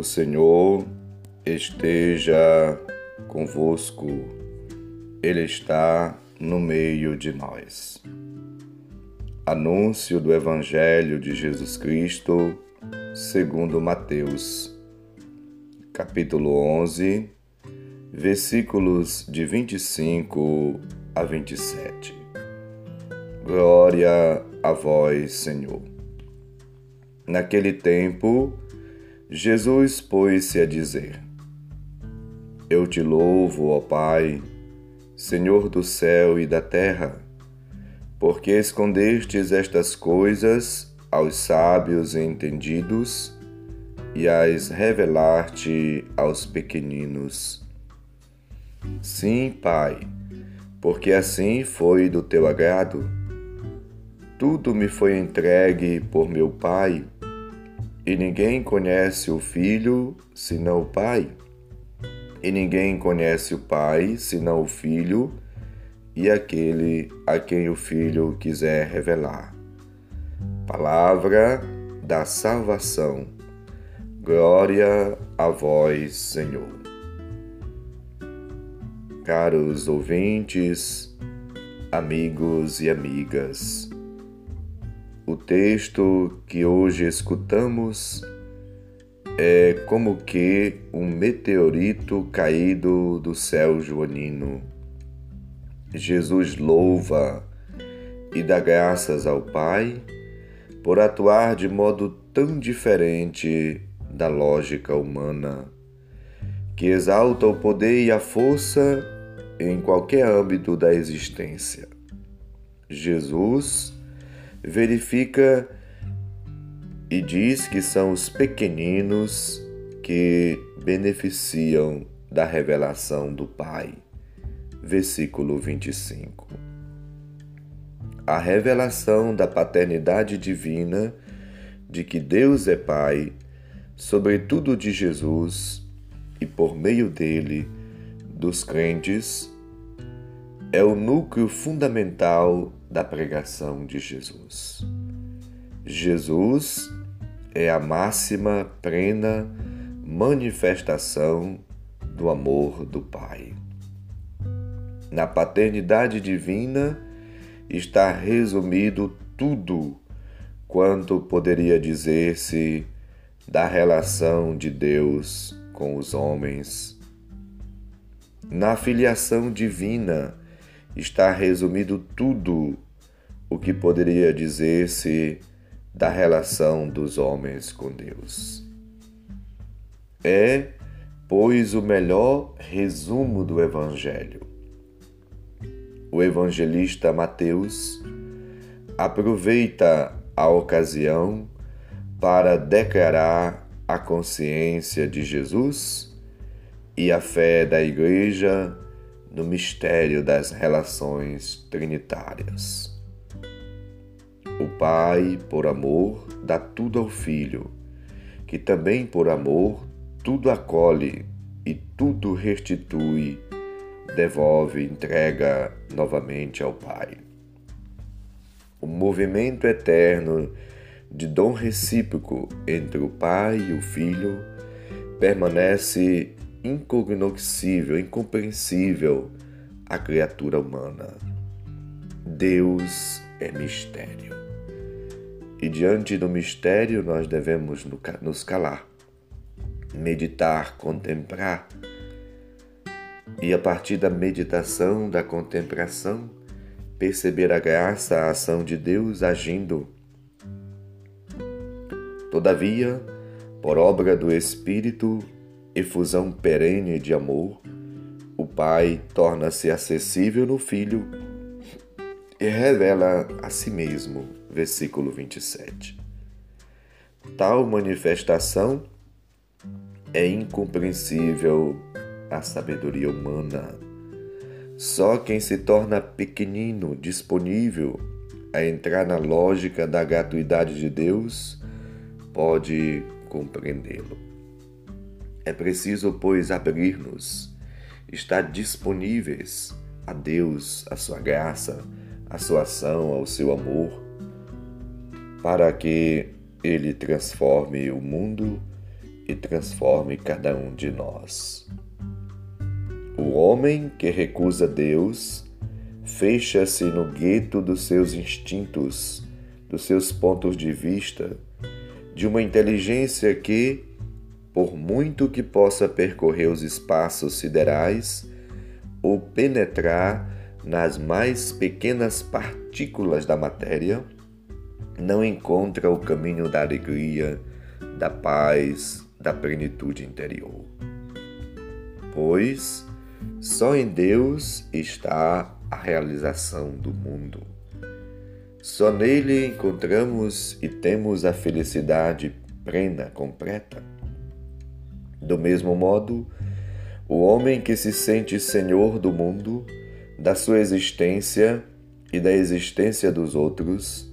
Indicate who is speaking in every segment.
Speaker 1: O Senhor esteja convosco, Ele está no meio de nós. Anúncio do Evangelho de Jesus Cristo, segundo Mateus, capítulo 11, versículos de 25 a 27. Glória a vós, Senhor. Naquele tempo, Jesus pôs-se a dizer: Eu te louvo, ó Pai, Senhor do céu e da terra, porque escondestes estas coisas aos sábios e entendidos e as revelaste aos pequeninos. Sim, Pai, porque assim foi do teu agrado. Tudo me foi entregue por meu Pai e ninguém conhece o Filho senão o Pai. E ninguém conhece o Pai senão o Filho e aquele a quem o Filho quiser revelar. Palavra da salvação. Glória a vós, Senhor. Caros ouvintes, amigos e amigas, o texto que hoje escutamos é como que um meteorito caído do céu joanino. Jesus louva e dá graças ao Pai por atuar de modo tão diferente da lógica humana, que exalta o poder e a força em qualquer âmbito da existência. Jesus verifica e diz que são os pequeninos que beneficiam da revelação do Pai. Versículo 25. A revelação da paternidade divina de que Deus é Pai, sobretudo de Jesus e por meio dele, dos crentes, é o núcleo fundamental da pregação de Jesus. Jesus é a máxima plena manifestação do amor do Pai. Na paternidade divina está resumido tudo quanto poderia dizer-se da relação de Deus com os homens. Na filiação divina está resumido tudo o que poderia dizer-se da relação dos homens com Deus. É, pois, o melhor resumo do Evangelho. O evangelista Mateus aproveita a ocasião para declarar a consciência de Jesus e a fé da Igreja no mistério das relações trinitárias. O Pai, por amor, dá tudo ao Filho, que também por amor tudo acolhe e tudo restitui, devolve, entrega novamente ao Pai. O movimento eterno de dom recíproco entre o Pai e o Filho permanece incognoscível, incompreensível à criatura humana. Deus é mistério. E diante do mistério nós devemos nos calar, meditar, contemplar. E a partir da meditação, da contemplação, perceber a graça, a ação de Deus agindo. Todavia, por obra do Espírito, efusão perene de amor, o Pai torna-se acessível no Filho e revela a si mesmo. Versículo 27. Tal manifestação é incompreensível à sabedoria humana. Só quem se torna pequenino, disponível a entrar na lógica da gratuidade de Deus, pode compreendê-lo. É preciso, pois, abrir-nos, estar disponíveis a Deus, a sua graça, a sua ação, ao seu amor, para que Ele transforme o mundo e transforme cada um de nós. O homem que recusa Deus fecha-se no gueto dos seus instintos, dos seus pontos de vista, de uma inteligência que, por muito que possa percorrer os espaços siderais ou penetrar nas mais pequenas partículas da matéria, não encontra o caminho da alegria, da paz, da plenitude interior. Pois só em Deus está a realização do mundo. Só nele encontramos e temos a felicidade plena, completa. Do mesmo modo, o homem que se sente senhor do mundo, da sua existência e da existência dos outros,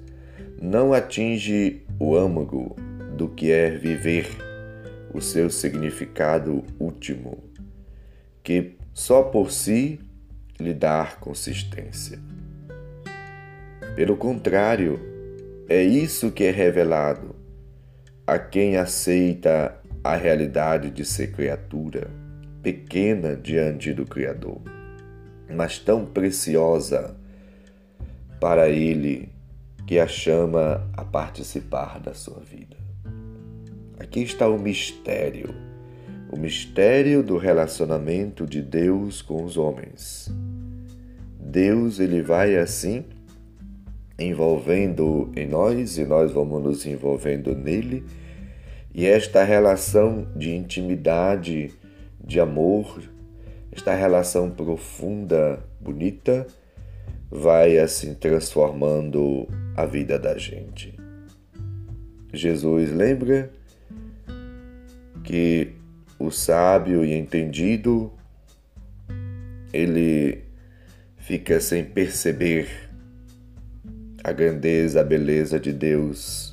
Speaker 1: não atinge o âmago do que é viver, o seu significado último, que só por si lhe dá consistência. Pelo contrário, é isso que é revelado a quem aceita a realidade de ser criatura, pequena diante do Criador, mas tão preciosa para ele que a chama a participar da sua vida. Aqui está o mistério, o mistério do relacionamento de Deus com os homens. Deus ele vai assim envolvendo em nós e nós vamos nos envolvendo nele. E esta relação de intimidade, de amor, esta relação profunda, bonita, vai assim transformando a vida da gente. Jesus lembra que o sábio e entendido ele fica sem perceber a grandeza, a beleza de Deus.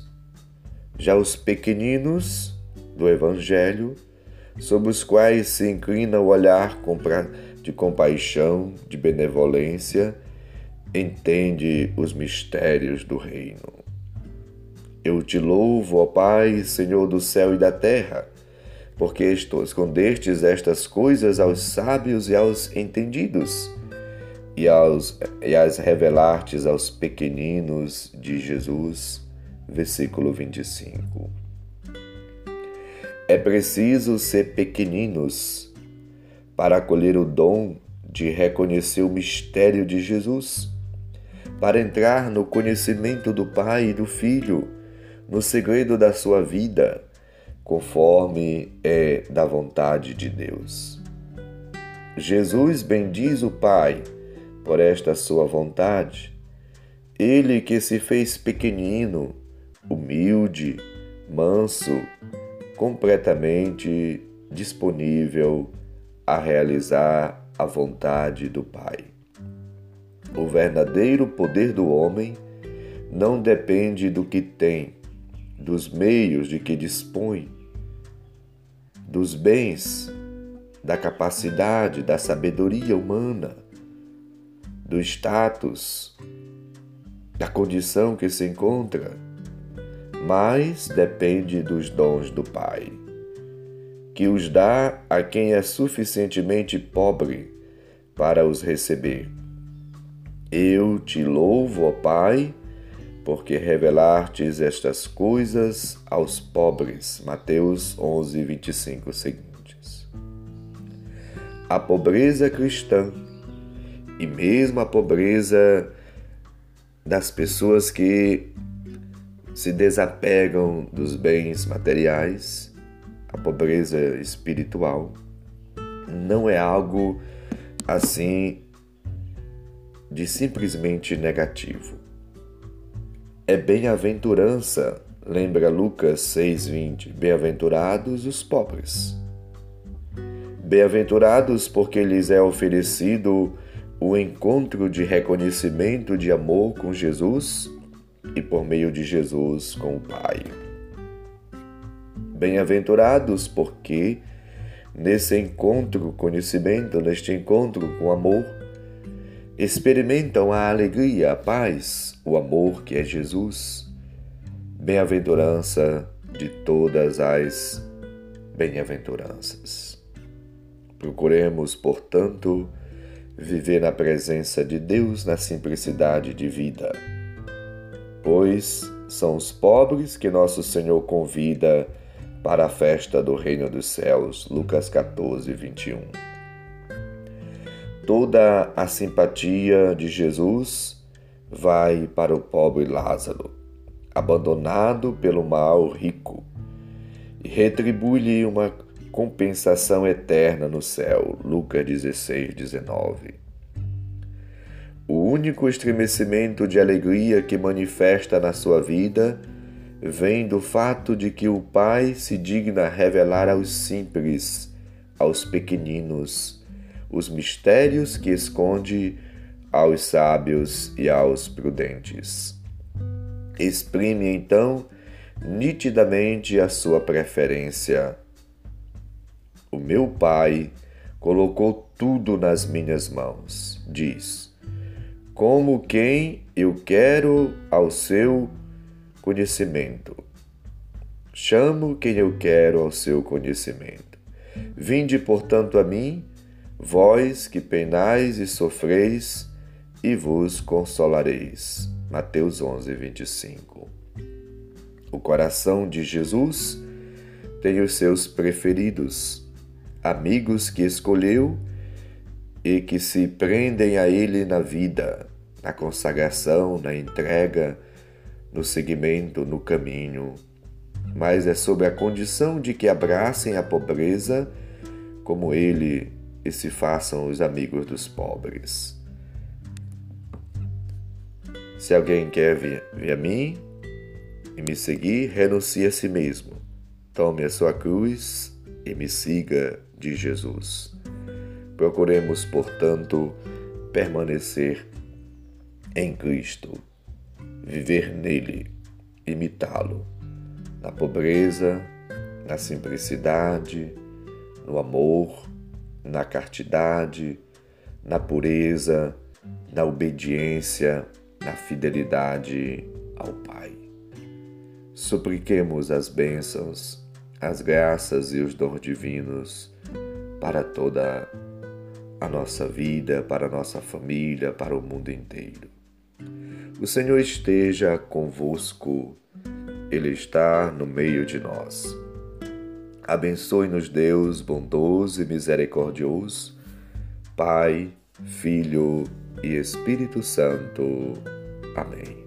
Speaker 1: Já os pequeninos do Evangelho, sobre os quais se inclina o olhar de compaixão, de benevolência, entende os mistérios do reino. Eu te louvo, ó Pai, Senhor do céu e da terra, porque escondestes estas coisas aos sábios e aos entendidos, e, aos, e as revelastes aos pequeninos de Jesus. Versículo 25. É preciso ser pequeninos para acolher o dom de reconhecer o mistério de Jesus para entrar no conhecimento do Pai e do Filho, no segredo da sua vida, conforme é da vontade de Deus. Jesus bendiz o Pai por esta sua vontade, ele que se fez pequenino, humilde, manso, completamente disponível a realizar a vontade do Pai. O verdadeiro poder do homem não depende do que tem, dos meios de que dispõe, dos bens, da capacidade, da sabedoria humana, do status, da condição que se encontra, mas depende dos dons do Pai, que os dá a quem é suficientemente pobre para os receber. Eu te louvo, ó Pai, porque revelastes estas coisas aos pobres. Mateus 11, 25 seguintes. A pobreza cristã e mesmo a pobreza das pessoas que se desapegam dos bens materiais, a pobreza espiritual, não é algo assim de simplesmente negativo. É bem-aventurança, lembra Lucas 6,20: Bem-aventurados os pobres. Bem-aventurados porque lhes é oferecido o encontro de reconhecimento de amor com Jesus e por meio de Jesus com o Pai. Bem-aventurados porque nesse encontro conhecimento, neste encontro com amor, experimentam a alegria, a paz, o amor que é Jesus. Bem-aventurança de todas as bem-aventuranças. Procuremos, portanto, viver na presença de Deus na simplicidade de vida, pois são os pobres que nosso Senhor convida para a festa do Reino dos Céus. Lucas 14, 21. Toda a simpatia de Jesus vai para o pobre Lázaro, abandonado pelo mal rico, e retribui-lhe uma compensação eterna no céu. Lucas 16, 19. O único estremecimento de alegria que manifesta na sua vida vem do fato de que o Pai se digna revelar aos simples, aos pequeninos, os mistérios que esconde aos sábios e aos prudentes. Exprime então nitidamente a sua preferência. O meu Pai colocou tudo nas minhas mãos, diz, como quem eu quero ao seu conhecimento. Chamo quem eu quero ao seu conhecimento. Vinde, portanto, a mim, vós que penais e sofreis, e vos consolareis. Mateus 11, 25. O coração de Jesus tem os seus preferidos, amigos que escolheu e que se prendem a Ele na vida, na consagração, na entrega, no seguimento, no caminho, mas é sob a condição de que abracem a pobreza como ele e se façam os amigos dos pobres. Se alguém quer vir, vir a mim e me seguir, renuncie a si mesmo. Tome a sua cruz e me siga, de Jesus. Procuremos, portanto, permanecer em Cristo viver nele, imitá-lo, na pobreza, na simplicidade, no amor, na castidade, na pureza, na obediência, na fidelidade ao Pai. Supliquemos as bênçãos, as graças e os dons divinos para toda a nossa vida, para a nossa família, para o mundo inteiro. O Senhor esteja convosco, Ele está no meio de nós. Abençoe-nos, Deus bondoso e misericordioso, Pai, Filho e Espírito Santo. Amém.